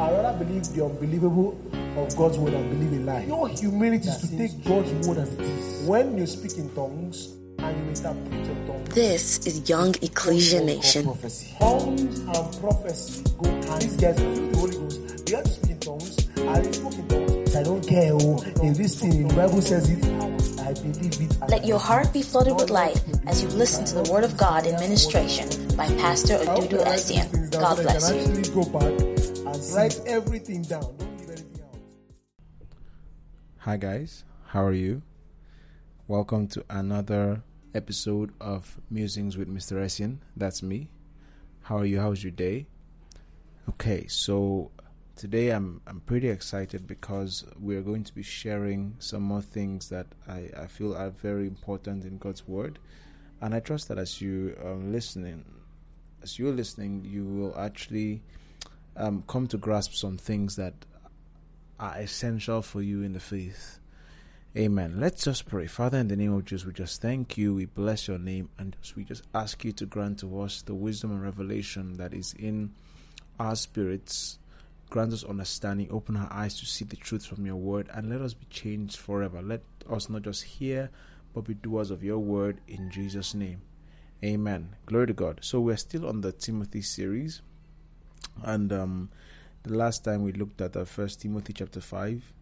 I rather believe the unbelievable of God's word and believe a lie. Your humility is to take God's word as it is. When you speak in tongues and you interpret your tongues, This is Young Ecclesia Nation. prophecy. Tongues and prophecy go hand. These guys feel the Holy Ghost. They have to speak in tongues. I spoke in tongues. I don't care. Oh, if this thing in the Bible says it, I believe it. Let your heart be flooded with light as you listen to the Word of God in ministration by Pastor I Odudu you write these things Essien. God bless you. Write everything down. Don't leave anything out. Hi, guys. How are you? Welcome to another episode of Musings with Mr. Essien. That's me. How are you? How's your day? Okay, so today I'm I'm pretty excited because we're going to be sharing some more things that I, I feel are very important in God's Word, and I trust that as you are listening, as you're listening, you will actually um, come to grasp some things that are essential for you in the faith. Amen. Let's just pray. Father, in the name of Jesus, we just thank you. We bless your name and we just ask you to grant to us the wisdom and revelation that is in our spirits. Grant us understanding. Open our eyes to see the truth from your word and let us be changed forever. Let us not just hear, but be doers of your word in Jesus' name. Amen. Glory to God. So we're still on the Timothy series. And um, the last time we looked at uh, First Timothy chapter 5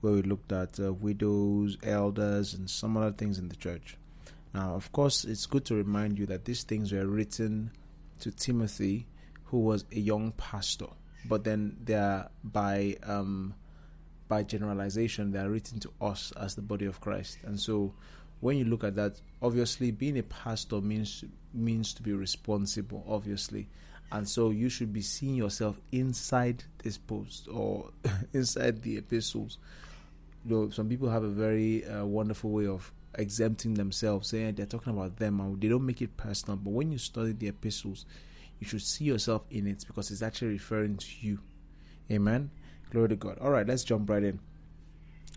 where we looked at uh, widows, elders, and some other things in the church. Now, of course, it's good to remind you that these things were written to Timothy, who was a young pastor, but then they are by um, by generalization they are written to us as the body of Christ. And so, when you look at that, obviously, being a pastor means means to be responsible, obviously. And so you should be seeing yourself inside this post or inside the epistles you know, some people have a very uh, wonderful way of exempting themselves, saying they're talking about them and they don't make it personal. But when you study the epistles, you should see yourself in it because it's actually referring to you. Amen. Glory to God. All right, let's jump right in.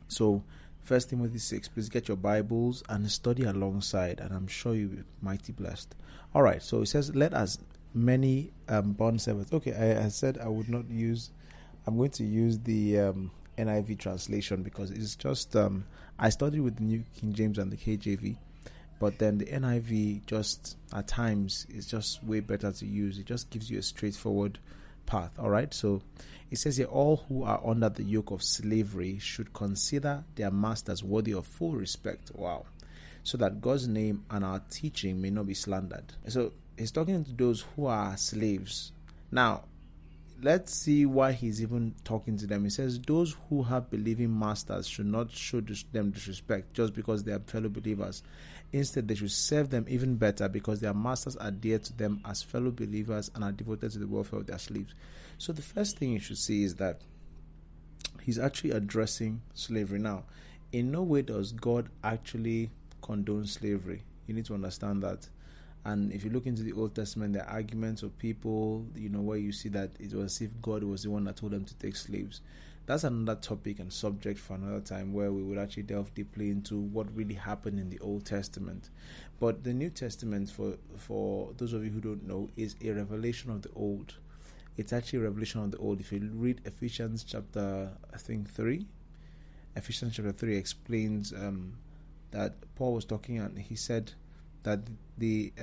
So, First Timothy six. Please get your Bibles and study alongside, and I'm sure you'll be mighty blessed. All right. So it says, "Let us many um, bond servants." Okay, I, I said I would not use. I'm going to use the um, NIV translation because it's just. Um, I studied with the New King James and the KJV, but then the NIV just at times is just way better to use. It just gives you a straightforward path. All right. So it says here, all who are under the yoke of slavery should consider their masters worthy of full respect. Wow. So that God's name and our teaching may not be slandered. So he's talking to those who are slaves. Now, let's see why he's even talking to them. He says, Those who have believing masters should not show them disrespect just because they are fellow believers. Instead, they should serve them even better because their masters are dear to them as fellow believers and are devoted to the welfare of their slaves. So, the first thing you should see is that he's actually addressing slavery. Now, in no way does God actually condone slavery. You need to understand that. And if you look into the Old Testament, the arguments of people, you know, where you see that it was as if God was the one that told them to take slaves. That's another topic and subject for another time where we would actually delve deeply into what really happened in the Old Testament. But the New Testament, for for those of you who don't know, is a revelation of the Old. It's actually a revelation of the Old. If you read Ephesians chapter, I think three, Ephesians chapter 3 explains um, that Paul was talking and he said that the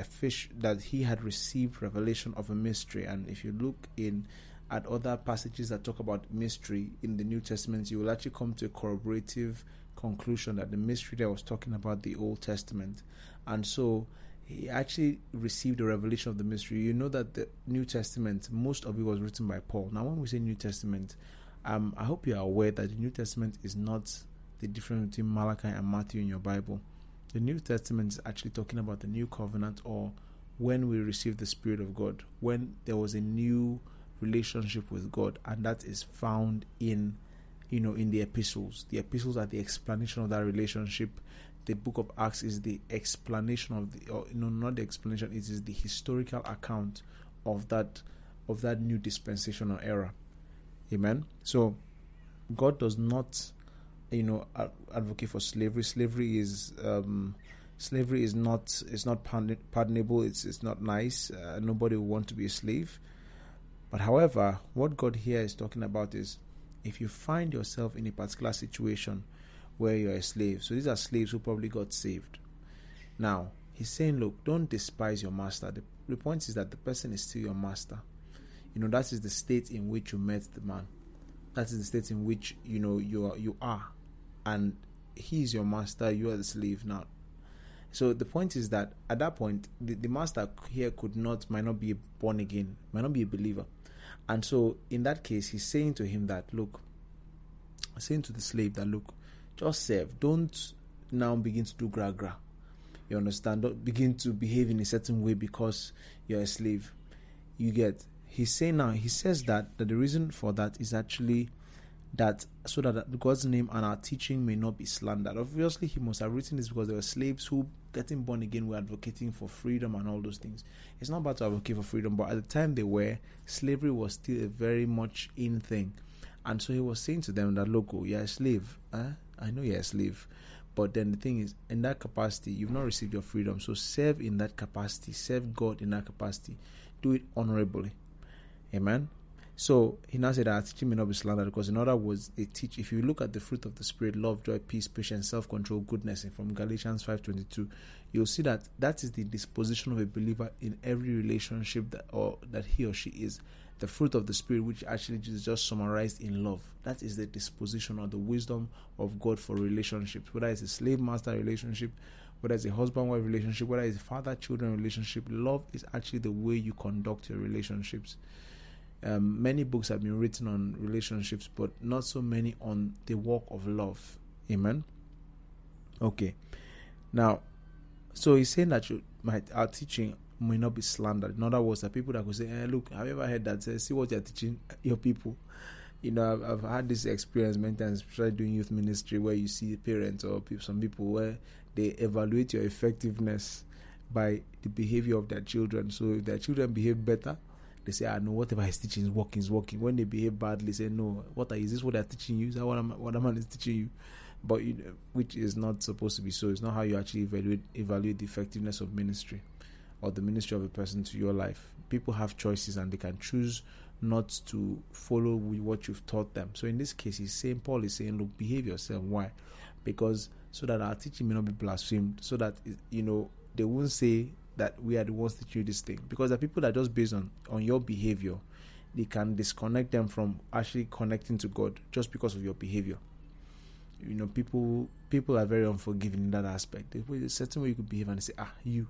that he had received revelation of a mystery. And if you look in at other passages that talk about mystery in the New Testament you will actually come to a corroborative conclusion that the mystery that I was talking about the Old Testament. And so he actually received a revelation of the mystery. You know that the New Testament most of it was written by Paul. Now when we say New Testament um, I hope you are aware that the New Testament is not the difference between Malachi and Matthew in your Bible. The New Testament is actually talking about the new covenant or when we received the Spirit of God, when there was a new relationship with God, and that is found in you know in the epistles. The epistles are the explanation of that relationship. The book of Acts is the explanation of the or know not the explanation, it is the historical account of that of that new dispensational era. Amen. So God does not, you know, advocate for slavery. Slavery is um, slavery is not is not pardon- pardonable. It's it's not nice. Uh, nobody will want to be a slave. But however, what God here is talking about is if you find yourself in a particular situation where you're a slave, so these are slaves who probably got saved. Now, he's saying, look, don't despise your master. The, the point is that the person is still your master. You know, that is the state in which you met the man. That is the state in which, you know, you are, you are. And he is your master, you are the slave now. So the point is that at that point, the, the master here could not, might not be born again, might not be a believer. And so in that case, he's saying to him that, look, saying to the slave that, look, just serve. Don't now begin to do gra gra. You understand? Don't begin to behave in a certain way because you're a slave. You get. He's saying now, he says that, that the reason for that is actually that so that God's name and our teaching may not be slandered. Obviously, he must have written this because there were slaves who, getting born again, were advocating for freedom and all those things. It's not about to advocate for freedom, but at the time they were, slavery was still a very much in thing. And so he was saying to them that, look, oh, you're a slave. Huh? I know you're a slave. But then the thing is, in that capacity, you've not received your freedom. So serve in that capacity, serve God in that capacity. Do it honorably. Amen. So he now said that teaching may not be slandered because in other words, they teach. If you look at the fruit of the spirit, love, joy, peace, patience, self-control, goodness, and from Galatians five twenty-two, you'll see that that is the disposition of a believer in every relationship that or that he or she is. The fruit of the spirit, which actually is just summarized in love, that is the disposition or the wisdom of God for relationships. Whether it's a slave-master relationship, whether it's a husband-wife relationship, whether it's a father-children relationship, love is actually the way you conduct your relationships. Um, many books have been written on relationships, but not so many on the work of love. Amen. Okay. Now, so he's saying that you, my, our teaching may not be slandered. In other words, the people that could say, hey, "Look, have you ever heard that? Say, see what you're teaching your people." You know, I've, I've had this experience many times, especially doing youth ministry, where you see parents or people, some people where they evaluate your effectiveness by the behavior of their children. So if their children behave better, they say, ah, I know whatever he's teaching is working, is working. When they behave badly, say, No, what are, is this what they're teaching you? Is that what, I'm, what a man is teaching you? But you know, which is not supposed to be so. It's not how you actually evaluate evaluate the effectiveness of ministry or the ministry of a person to your life. People have choices and they can choose not to follow what you've taught them. So in this case, he's saying Paul is saying, look, behave yourself. Why? Because so that our teaching may not be blasphemed, so that you know they won't say that we are the ones teaching you this thing. Because the people that just based on on your behavior they can disconnect them from actually connecting to god just because of your behavior. You know people people are very unforgiving in that aspect. There's a certain way you could behave and say ah you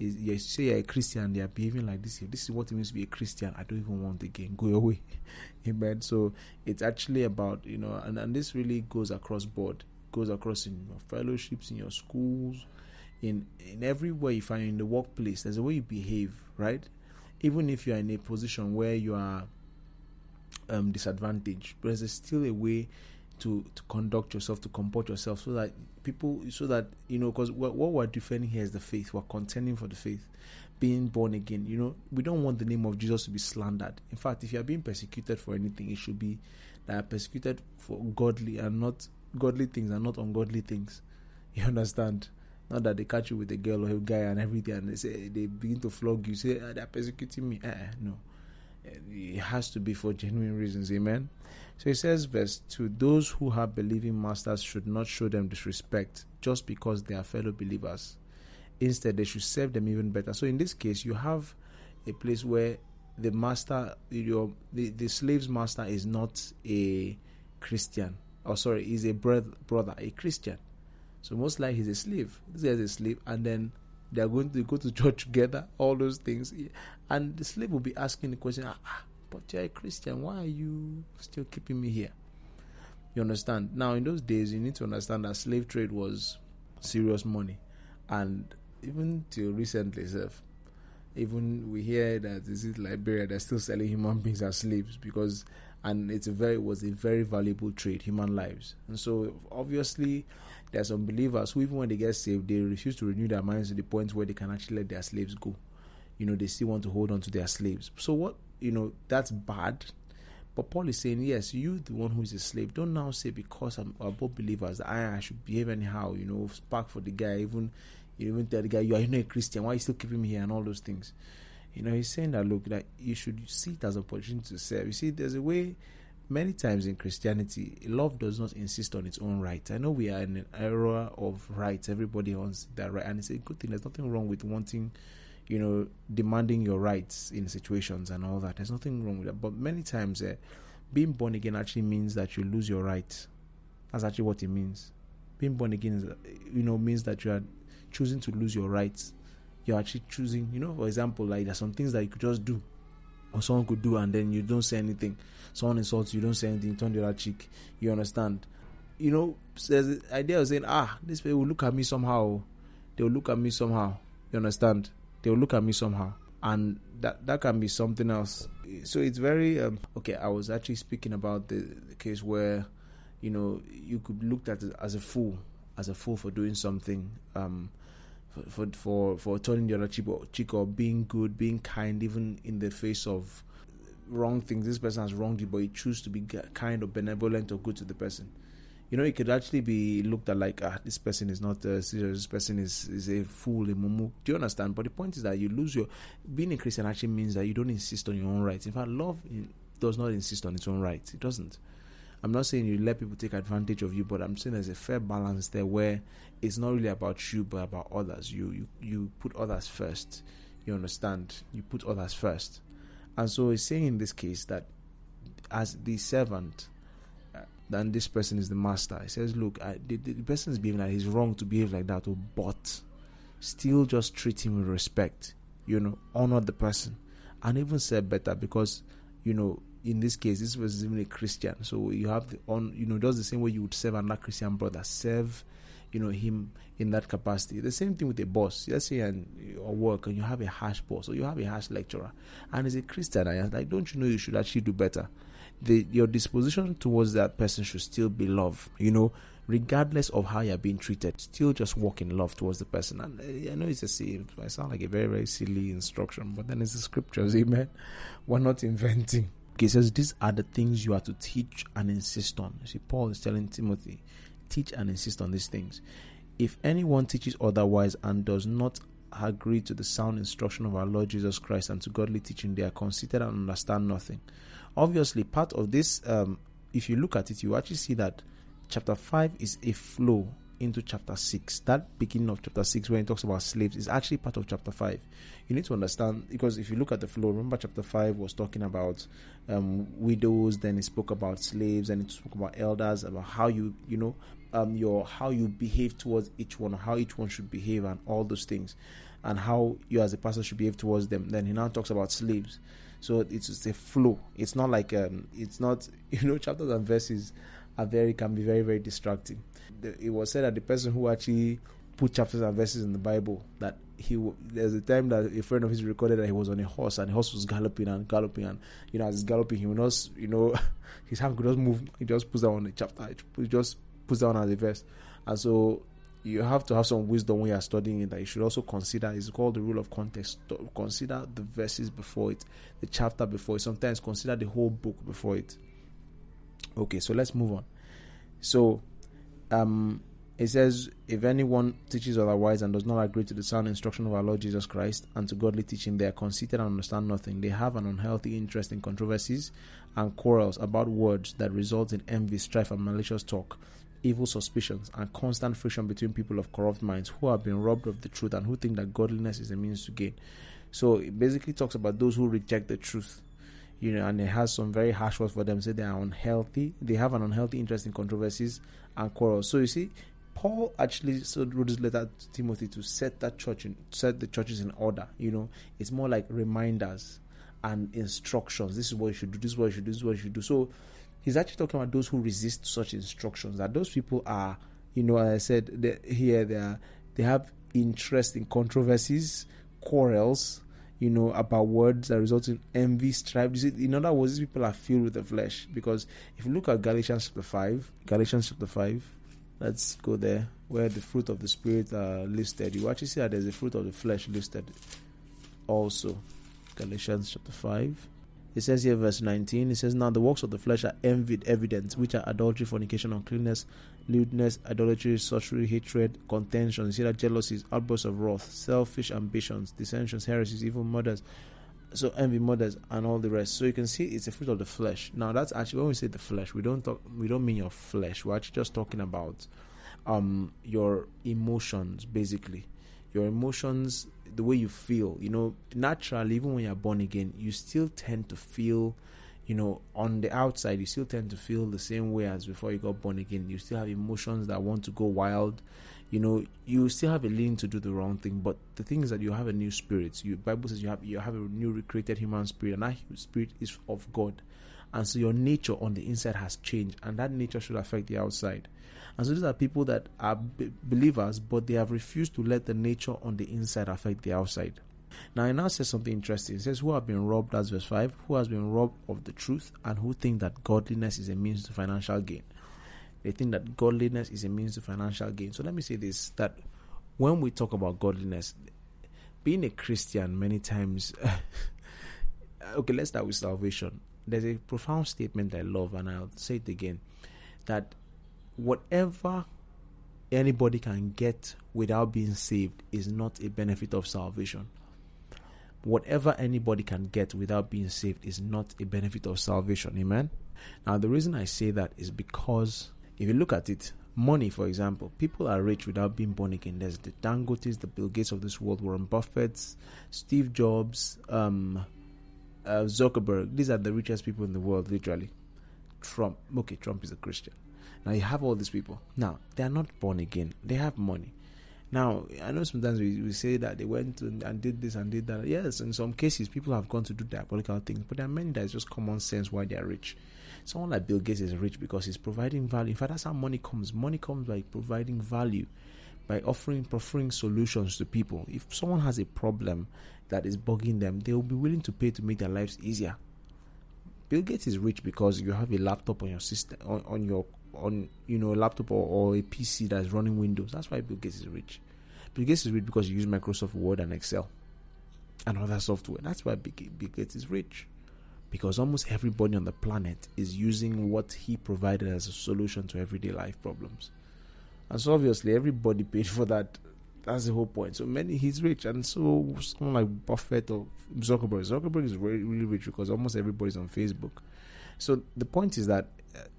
is you say you're a christian they are behaving like this this is what it means to be a christian. I don't even want again go away amen. So it's actually about you know and, and this really goes across board goes across in your fellowships in your schools in in every way you find in the workplace there's a way you behave right? Even if you are in a position where you are um, disadvantaged there's still a way to to conduct yourself to comport yourself so that people so that you know because what, what we're defending here is the faith. We're contending for the faith. Being born again you know we don't want the name of jesus to be slandered. In fact if you are being persecuted for anything it should be that are persecuted for godly and not godly things and not ungodly things. You understand not that they catch you with a girl or a guy and everything, and they say they begin to flog you. Say ah, they're persecuting me. Uh, no, it has to be for genuine reasons. Amen. So he says, verse two: Those who have believing masters should not show them disrespect just because they are fellow believers. Instead, they should serve them even better. So in this case, you have a place where the master, your the, the slave's master, is not a Christian. Oh, sorry, is a brother, a Christian so most likely he's a slave. This guy's a slave, and then they are going to go to church together, all those things. And the slave will be asking the question, ah, ah, but you're a Christian, why are you still keeping me here? You understand? Now, in those days, you need to understand that slave trade was serious money. And even till recently, self, even we hear that is it Liberia, they're still selling human beings as slaves because, and it's a very, was a very valuable trade, human lives. And so, obviously, there are some believers who, even when they get saved, they refuse to renew their minds to the point where they can actually let their slaves go. You know, they still want to hold on to their slaves. So, what, you know, that's bad. But Paul is saying, yes, you, the one who is a slave, don't now say because I'm above believers I, I should behave anyhow, you know, spark for the guy, even you even tell the guy, you are not a Christian, why are you still keeping me here, and all those things. You know, he's saying that look, that you should see it as an opportunity to serve. You see, there's a way many times in Christianity, love does not insist on its own right. I know we are in an era of rights. Everybody wants that right, and it's a good thing. There's nothing wrong with wanting, you know, demanding your rights in situations and all that. There's nothing wrong with that. But many times, uh, being born again actually means that you lose your rights. That's actually what it means. Being born again, is, you know, means that you are choosing to lose your rights. You're actually choosing, you know, for example, like there's some things that you could just do or someone could do and then you don't say anything. Someone insults you, don't say anything, turn the other cheek. You understand? You know, there's the idea of saying, ah, this way will look at me somehow. They will look at me somehow. You understand? They will look at me somehow. And that that can be something else. So it's very um, okay. I was actually speaking about the, the case where, you know, you could look at as a fool, as a fool for doing something. Um, for for for turning the other cheek or, cheek or being good, being kind, even in the face of wrong things. This person has wronged you, but you choose to be kind or benevolent or good to the person. You know, it could actually be looked at like, ah, this person is not uh, serious. This person is is a fool, a mumu. Do you understand? But the point is that you lose your being a Christian actually means that you don't insist on your own rights. In fact, love does not insist on its own rights. It doesn't. I'm not saying you let people take advantage of you, but I'm saying there's a fair balance there where it's not really about you but about others. You you you put others first. You understand? You put others first. And so he's saying in this case that as the servant, uh, then this person is the master. He says, look, I, the, the, person is behaving like he's wrong to behave like that, but still just treat him with respect. You know, honor the person, and even say better because you know in this case, this was even a Christian. So you have the on, you know, just the same way you would serve another Christian brother, serve, you know, him in that capacity. The same thing with a boss. Let's say and or work and you have a harsh boss or you have a harsh lecturer, and as a Christian, I like, don't you know you should actually do better? The your disposition towards that person should still be love. You know, regardless of how you're being treated, still just walk in love towards the person. And uh, I know it's a silly, it sound like a very very silly instruction, but then it's the scriptures, amen. We're not inventing. He says, These are the things you are to teach and insist on. See, Paul is telling Timothy, teach and insist on these things. If anyone teaches otherwise and does not agree to the sound instruction of our Lord Jesus Christ and to godly teaching, they are considered and understand nothing. Obviously, part of this, um, if you look at it, you actually see that chapter 5 is a flow into chapter 6. That beginning of chapter 6, when it talks about slaves, is actually part of chapter 5. You need to understand, because if you look at the flow, remember chapter 5 was talking about um, widows, then it spoke about slaves, and it spoke about elders, about how you, you know, um, your how you behave towards each one, how each one should behave, and all those things, and how you as a pastor should behave towards them. Then he now talks about slaves. So it's a flow. It's not like um, it's not you know chapters and verses are very can be very very distracting. It was said that the person who actually put chapters and verses in the Bible that he there's a time that a friend of his recorded that he was on a horse and the horse was galloping and galloping and you know as he's galloping he will not you know his hand could just move he just puts down the chapter he just puts down as a verse and so you have to have some wisdom when you're studying it that you should also consider it's called the rule of context consider the verses before it the chapter before it sometimes consider the whole book before it Okay, so let's move on. So, um, it says, if anyone teaches otherwise and does not agree to the sound instruction of our Lord Jesus Christ and to godly teaching, they are conceited and understand nothing. They have an unhealthy interest in controversies and quarrels about words that result in envy, strife, and malicious talk, evil suspicions, and constant friction between people of corrupt minds who have been robbed of the truth and who think that godliness is a means to gain. So it basically talks about those who reject the truth you know, and it has some very harsh words for them. Say they are unhealthy. They have an unhealthy interest in controversies and quarrels. So you see, Paul actually so wrote this letter to Timothy to set that church in, set the churches in order. You know, it's more like reminders and instructions. This is what you should do. This is what you should do. This is what you should do. So he's actually talking about those who resist such instructions. That those people are, you know, as I said they, here, they are they have interest in controversies, quarrels, you know, about words that result in envy, strife. In other words, these people are filled with the flesh. Because if you look at Galatians chapter 5, Galatians chapter 5, let's go there, where the fruit of the Spirit are listed. You actually see that there's a fruit of the flesh listed also. Galatians chapter 5. It says here, verse 19, it says, Now the works of the flesh are envied, evident, which are adultery, fornication, uncleanness, lewdness, idolatry, sorcery, hatred, contention, you see that jealousies, outbursts of wrath, selfish ambitions, dissensions, heresies, evil murders, so envy, murders, and all the rest. So you can see it's a fruit of the flesh. Now that's actually when we say the flesh, we don't talk, we don't mean your flesh. We're actually just talking about um your emotions, basically. Your emotions, the way you feel. You know, naturally, even when you're born again, you still tend to feel. You know, on the outside, you still tend to feel the same way as before you got born again. You still have emotions that want to go wild you know you still have a lean to do the wrong thing but the thing is that you have a new spirit you bible says you have you have a new recreated human spirit and that spirit is of god and so your nature on the inside has changed and that nature should affect the outside and so these are people that are b- believers but they have refused to let the nature on the inside affect the outside now it now says something interesting it says who have been robbed that's verse 5 who has been robbed of the truth and who think that godliness is a means to financial gain they think that godliness is a means to financial gain. So let me say this that when we talk about godliness, being a Christian many times okay, let's start with salvation. There's a profound statement I love and I'll say it again that whatever anybody can get without being saved is not a benefit of salvation. Whatever anybody can get without being saved is not a benefit of salvation. Amen. Now, the reason I say that is because if you look at it, money, for example, people are rich without being born again. There's the Dangotes, the Bill Gates of this world, Warren Buffett, Steve Jobs, um, uh, Zuckerberg. These are the richest people in the world, literally. Trump. Okay, Trump is a Christian. Now you have all these people. Now they are not born again. They have money. Now I know sometimes we, we say that they went and, did this and did that. Yes, in some cases people have gone to do diabolical things, but there are many that is just common sense why they are rich. Someone like Bill Gates is rich because he's providing value. In fact, that's how money comes. Money comes by providing value, by offering offering solutions to people. If someone has a problem that is bugging them, they will be willing to pay to make their lives easier. Bill Gates is rich because you have a laptop on your system on, on your on you know a laptop or, or a PC that's running Windows. That's why Bill Gates is rich. Bill Gates is rich because you use Microsoft Word and Excel and other software. That's why Bill Gates is rich because almost everybody on the planet is using what he provided as a solution to everyday life problems. And so obviously everybody paid for that. That's the whole point. So many he's rich, and so someone like Buffett or Zuckerberg. Zuckerberg is really, really rich because almost everybody's on Facebook. So the point is that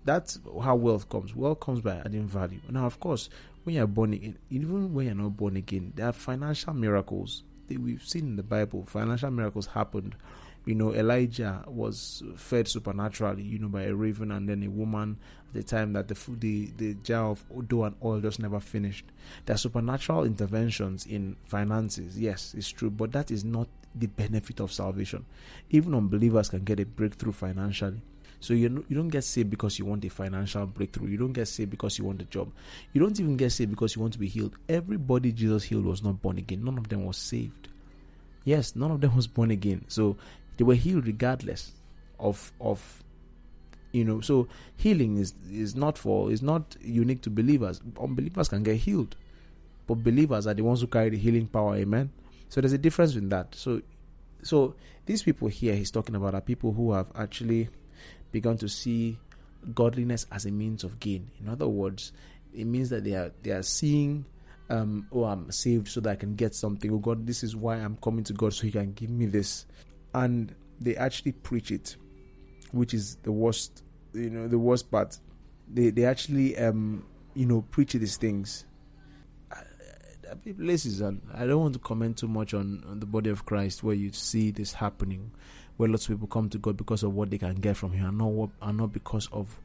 that's how wealth comes. Wealth comes by adding value. Now, of course, when you're born again, even when you're not born again, there are financial miracles that we've seen in the Bible. Financial miracles happened you know, Elijah was fed supernaturally, you know, by a raven and then a woman at the time that the food, the, the jar of dough and oil just never finished. There are supernatural interventions in finances, yes, it's true, but that is not the benefit of salvation. Even unbelievers can get a breakthrough financially. So you you don't get saved because you want a financial breakthrough. You don't get saved because you want a job. You don't even get saved because you want to be healed. Everybody Jesus healed was not born again. None of them was saved. Yes, none of them was born again. So they were healed regardless of of you know so healing is is not for is not unique to believers unbelievers can get healed but believers are the ones who carry the healing power amen so there's a difference in that so so these people here he's talking about are people who have actually begun to see godliness as a means of gain in other words it means that they are they are seeing um, oh i'm saved so that i can get something oh god this is why i'm coming to god so he can give me this and they actually preach it, which is the worst. You know, the worst part. They they actually um you know preach these things. Places and I don't want to comment too much on, on the body of Christ where you see this happening, where lots of people come to God because of what they can get from Him, and not what, and not because of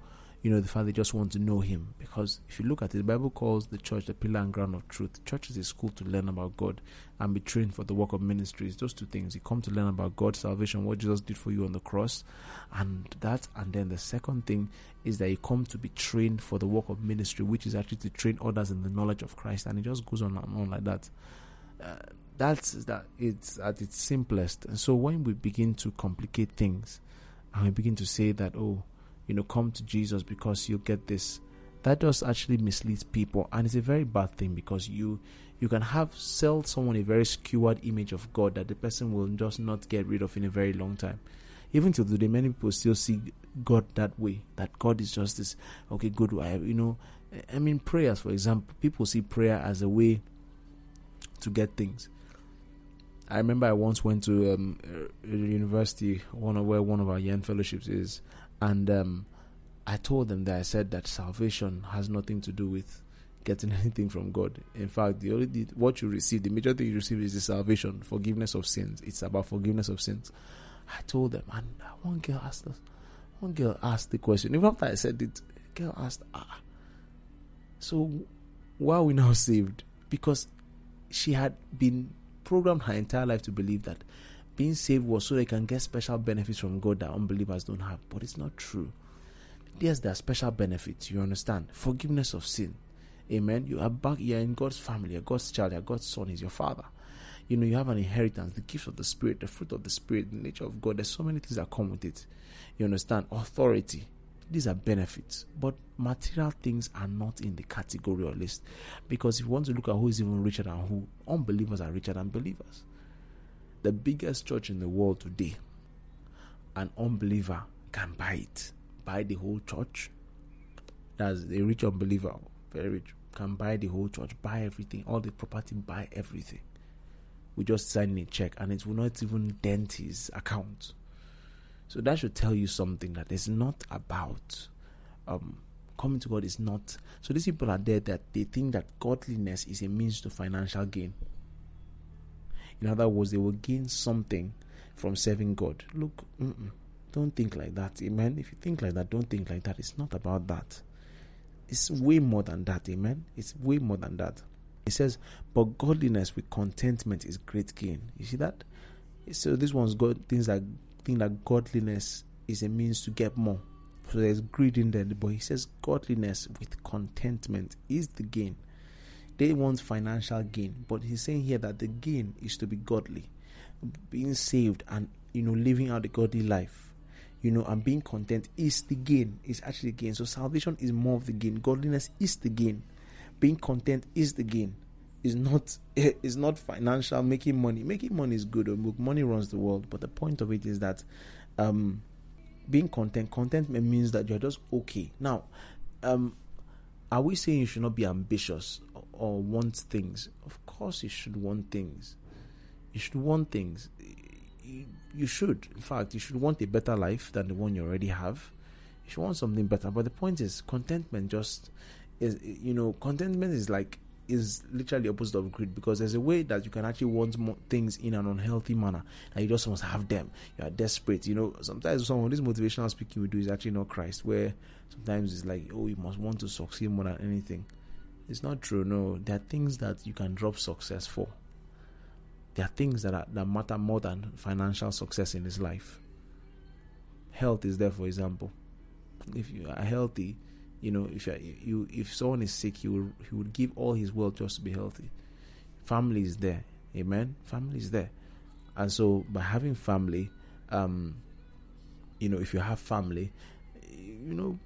you know, the fact they just want to know Him. Because if you look at it, the Bible calls the church the pillar and ground of truth. Church is a school to learn about God and be trained for the work of ministries. Those two things. You come to learn about God's salvation, what Jesus did for you on the cross, and that. And then the second thing is that you come to be trained for the work of ministry, which is actually to train others in the knowledge of Christ. And it just goes on and on like that. Uh, that's that it's at its simplest. And so when we begin to complicate things, and we begin to say that, oh, you know, come to Jesus because you'll get this. That does actually mislead people, and it's a very bad thing because you you can have sell someone a very skewed image of God that the person will just not get rid of in a very long time. Even to today, many people still see God that way. That God is just this okay, good. You know, I mean, prayers, for example, people see prayer as a way to get things. I remember I once went to um, a university, one of where one of our young fellowships is, and um, I told them that I said that salvation has nothing to do with getting anything from God. In fact, the only what you receive, the major thing you receive is the salvation, forgiveness of sins. It's about forgiveness of sins. I told them, and one girl asked us, one girl asked the question. Even after I said it, girl asked, ah, so why are we now saved? Because she had been programmed her entire life to believe that being saved was so they can get special benefits from God that unbelievers don't have. But it's not true. Yes, there are special benefits, you understand? Forgiveness of sin. Amen. You are back, you're in God's family, you're God's child, you're God's son, is your father. You know, you have an inheritance, the gift of the Spirit, the fruit of the Spirit, the nature of God. There's so many things that come with it. You understand? Authority. These are benefits. But material things are not in the category or list. Because if you want to look at who is even richer than who, unbelievers are richer than believers. The biggest church in the world today, an unbeliever can buy it. Buy the whole church. That's a rich unbeliever, very rich, can buy the whole church, buy everything, all the property, buy everything. We just sign a check and it will not even dent his account. So that should tell you something that it's not about um, coming to God is not. So these people are there that they think that godliness is a means to financial gain. In other words, they will gain something from serving God. Look, don't think like that, amen. If you think like that, don't think like that. It's not about that. It's way more than that, amen. It's way more than that. He says, but godliness with contentment is great gain. You see that? So this one's got things that think that godliness is a means to get more. So there's greed in there, but he says godliness with contentment is the gain. They want financial gain, but he's saying here that the gain is to be godly, being saved and you know living out a godly life, you know, and being content is the gain. Is actually the gain. So salvation is more of the gain. Godliness is the gain. Being content is the gain. Is not is not financial. Making money, making money is good. Money runs the world, but the point of it is that um, being content. Contentment means that you're just okay. Now, um, are we saying you should not be ambitious or, or want things? Of course, you should want things. You should want things. You, you should, in fact, you should want a better life than the one you already have. You should want something better. But the point is, contentment just is, you know, contentment is like is literally opposite of greed because there's a way that you can actually want more things in an unhealthy manner and you just must have them. You are desperate you know. Sometimes some of this motivational speaking we do is actually not christ where sometimes it's like oh you must want to succeed more than anything. It's not true no. There are things that you can drop success for. There are things that are, that matter more than financial success in this life. Health is there for example. If you are healthy you know, if you if someone is sick, he will he would give all his wealth just to be healthy. Family is there, amen. Family is there, and so by having family, um, you know, if you have family, you know,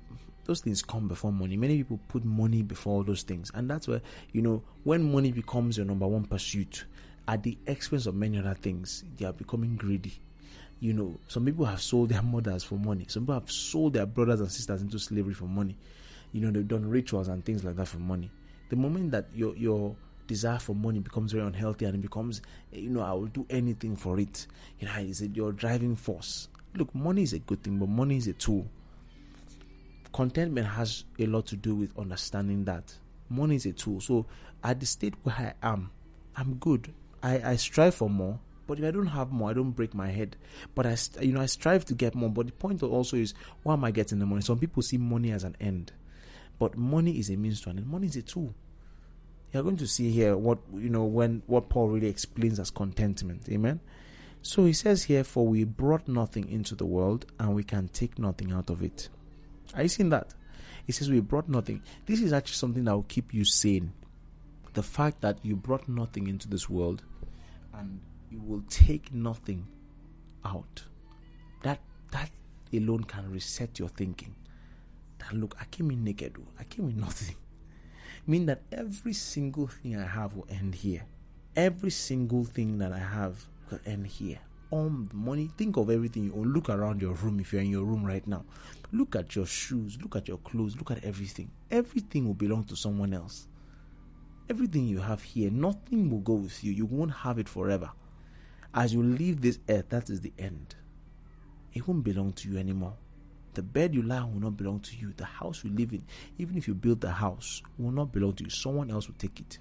those things come before money. Many people put money before all those things, and that's where you know when money becomes your number one pursuit at the expense of many other things, they are becoming greedy you know, some people have sold their mothers for money. Some people have sold their brothers and sisters into slavery for money. You know, they've done rituals and things like that for money. The moment that your your desire for money becomes very unhealthy and it becomes, you know, I will do anything for it. You know, it's your driving force. Look, money is a good thing, but money is a tool. Contentment has a lot to do with understanding that money is a tool. So, at the state where I am, I'm good. I, I strive for more, but if I don't have more, I don't break my head. But I, you know, I strive to get more. But the point also is, why am I getting the money? Some people see money as an end, but money is a means to an end. Money is a tool. You're going to see here what you know when what Paul really explains as contentment. Amen. So he says here, "For we brought nothing into the world, and we can take nothing out of it." Are you seeing that? He says we brought nothing. This is actually something that will keep you sane. The fact that you brought nothing into this world, and you will take nothing out. That that alone can reset your thinking. That look, I came in naked. Oh, I came in nothing. Mean that every single thing I have will end here. Every single thing that I have will end here. All the money, think of everything you own. Look around your room if you're in your room right now. Look at your shoes, look at your clothes, look at everything. Everything will belong to someone else. Everything you have here, nothing will go with you. You won't have it forever As you leave this earth, that is the end. It won't belong to you anymore. The bed you lie on will not belong to you. The house you live in, even if you build the house, will not belong to you. Someone else will take it.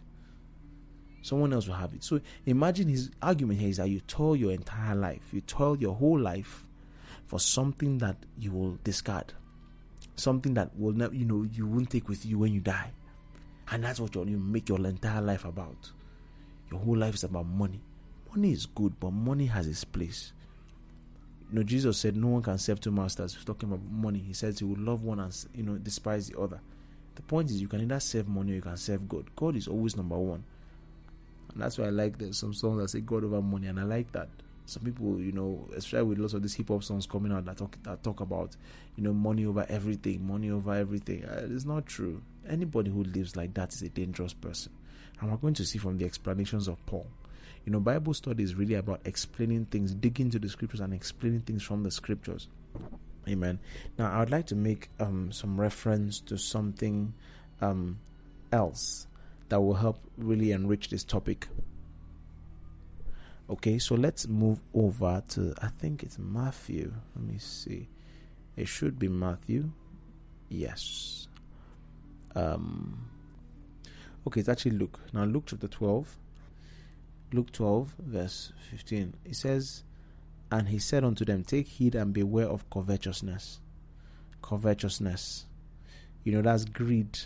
Someone else will have it. So imagine his argument here is that you toil your entire life, you toil your whole life for something that you will discard, something that will never, you know, you won't take with you when you die, and that's what you make your entire life about. Your whole life is about money. Money is good, but money has its place. Know, Jesus said no one can serve two masters. He's talking about money. He says he will love one and you know despise the other. The point is you can either serve money or you can serve God. God is always number one. And that's why I like there's some songs that say God over money, and I like that. Some people, you know, especially with lots of these hip hop songs coming out that talk that talk about, you know, money over everything, money over everything. Uh, it's not true. Anybody who lives like that is a dangerous person. And we're going to see from the explanations of Paul. You know, Bible study is really about explaining things, digging into the scriptures and explaining things from the scriptures. Amen. Now, I would like to make um, some reference to something um, else that will help really enrich this topic. Okay, so let's move over to, I think it's Matthew. Let me see. It should be Matthew. Yes. Um, okay, it's actually Luke. Now, Luke chapter 12. Luke 12, verse 15. It says, And he said unto them, Take heed and beware of covetousness. Covetousness. You know, that's greed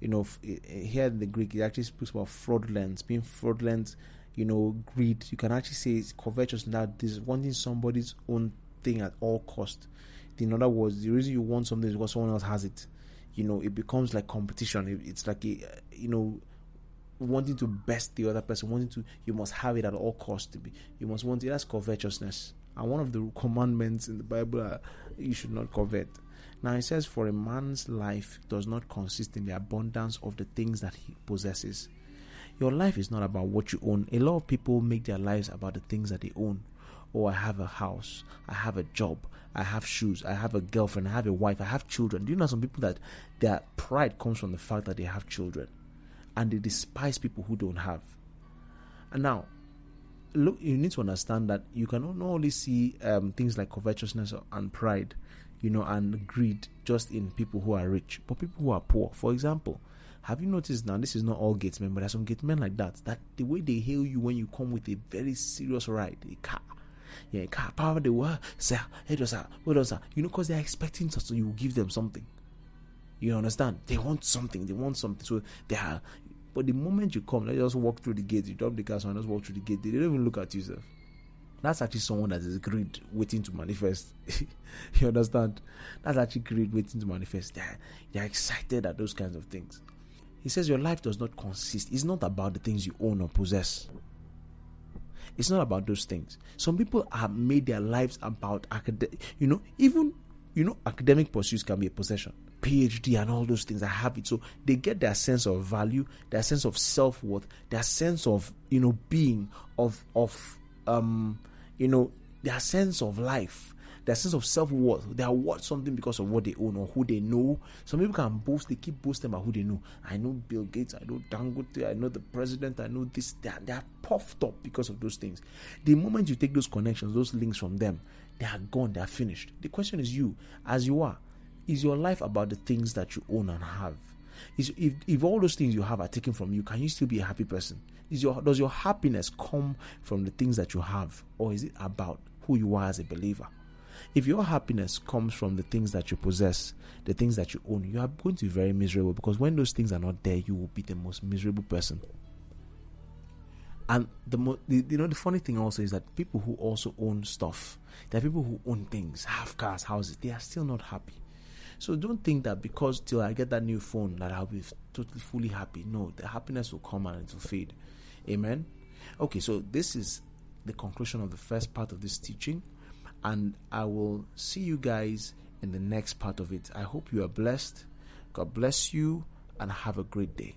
you know, eh, eh, here in the Greek, it actually speaks about fraudulence, being fraudulent, you know, greed. You can actually say it's covetous that this wanting somebody's own thing at all cost. In other words, the reason you want something is because someone else has it. You know, it becomes like competition. It's like a, eh, you know, wanting to best the other person, wanting to, you must have it at all cost. To be, you must want it. That's covetousness. And one of the commandments in the Bible, you should not covet. Now it says, For a man's life does not consist in the abundance of the things that he possesses. Your life is not about what you own. A lot of people make their lives about the things that they own. Oh, I have a house, I have a job, I have shoes, I have a girlfriend, I have a wife, I have children. Do you know some people that their pride comes from the fact that they have children and they despise people who don't have? And now, look, you need to understand that you can not only see um, things like covetousness and pride you know, and greed just in people who are rich, but people who are poor. For example, have you noticed now? This is not all gate men, but there's some gate men like that. That the way they hail you when you come with a very serious ride, a car, yeah, car, power the world, sir, hey, sir, what sir? You know, because they're expecting so you give them something. You understand? They want something. They want something. So they are. But the moment you come, they just walk through the gate. You drop the car, so just walk through the gate. They don't even look at you, that's actually someone that is greed waiting to manifest. you understand? That's actually greed waiting to manifest. They're, they're excited at those kinds of things. He says your life does not consist, it's not about the things you own or possess. It's not about those things. Some people have made their lives about academic, you know, even, you know, academic pursuits can be a possession. PhD and all those things. I have it. So they get their sense of value, their sense of self worth, their sense of, you know, being, of, of, um, you know, their sense of life, their sense of self worth. They are worth something because of what they own or who they know. Some people can boast, they keep boasting about who they know. I know Bill Gates, I know Dangote, I know the president, I know this. They are, they are puffed up because of those things. The moment you take those connections, those links from them, they are gone, they are finished. The question is you, as you are, is your life about the things that you own and have? Is if, if all those things you have are taken from you, can you still be a happy person? Is your does your happiness come from the things that you have, or is it about who you are as a believer? If your happiness comes from the things that you possess, the things that you own, you are going to be very miserable because when those things are not there, you will be the most miserable person. And the, mo- the you know the funny thing also is that people who also own stuff, there are people who own things, have cars, houses, they are still not happy. So don't think that because till I get that new phone that I'll be totally fully happy. No, the happiness will come and it will fade. Amen. Okay, so this is the conclusion of the first part of this teaching, and I will see you guys in the next part of it. I hope you are blessed. God bless you and have a great day.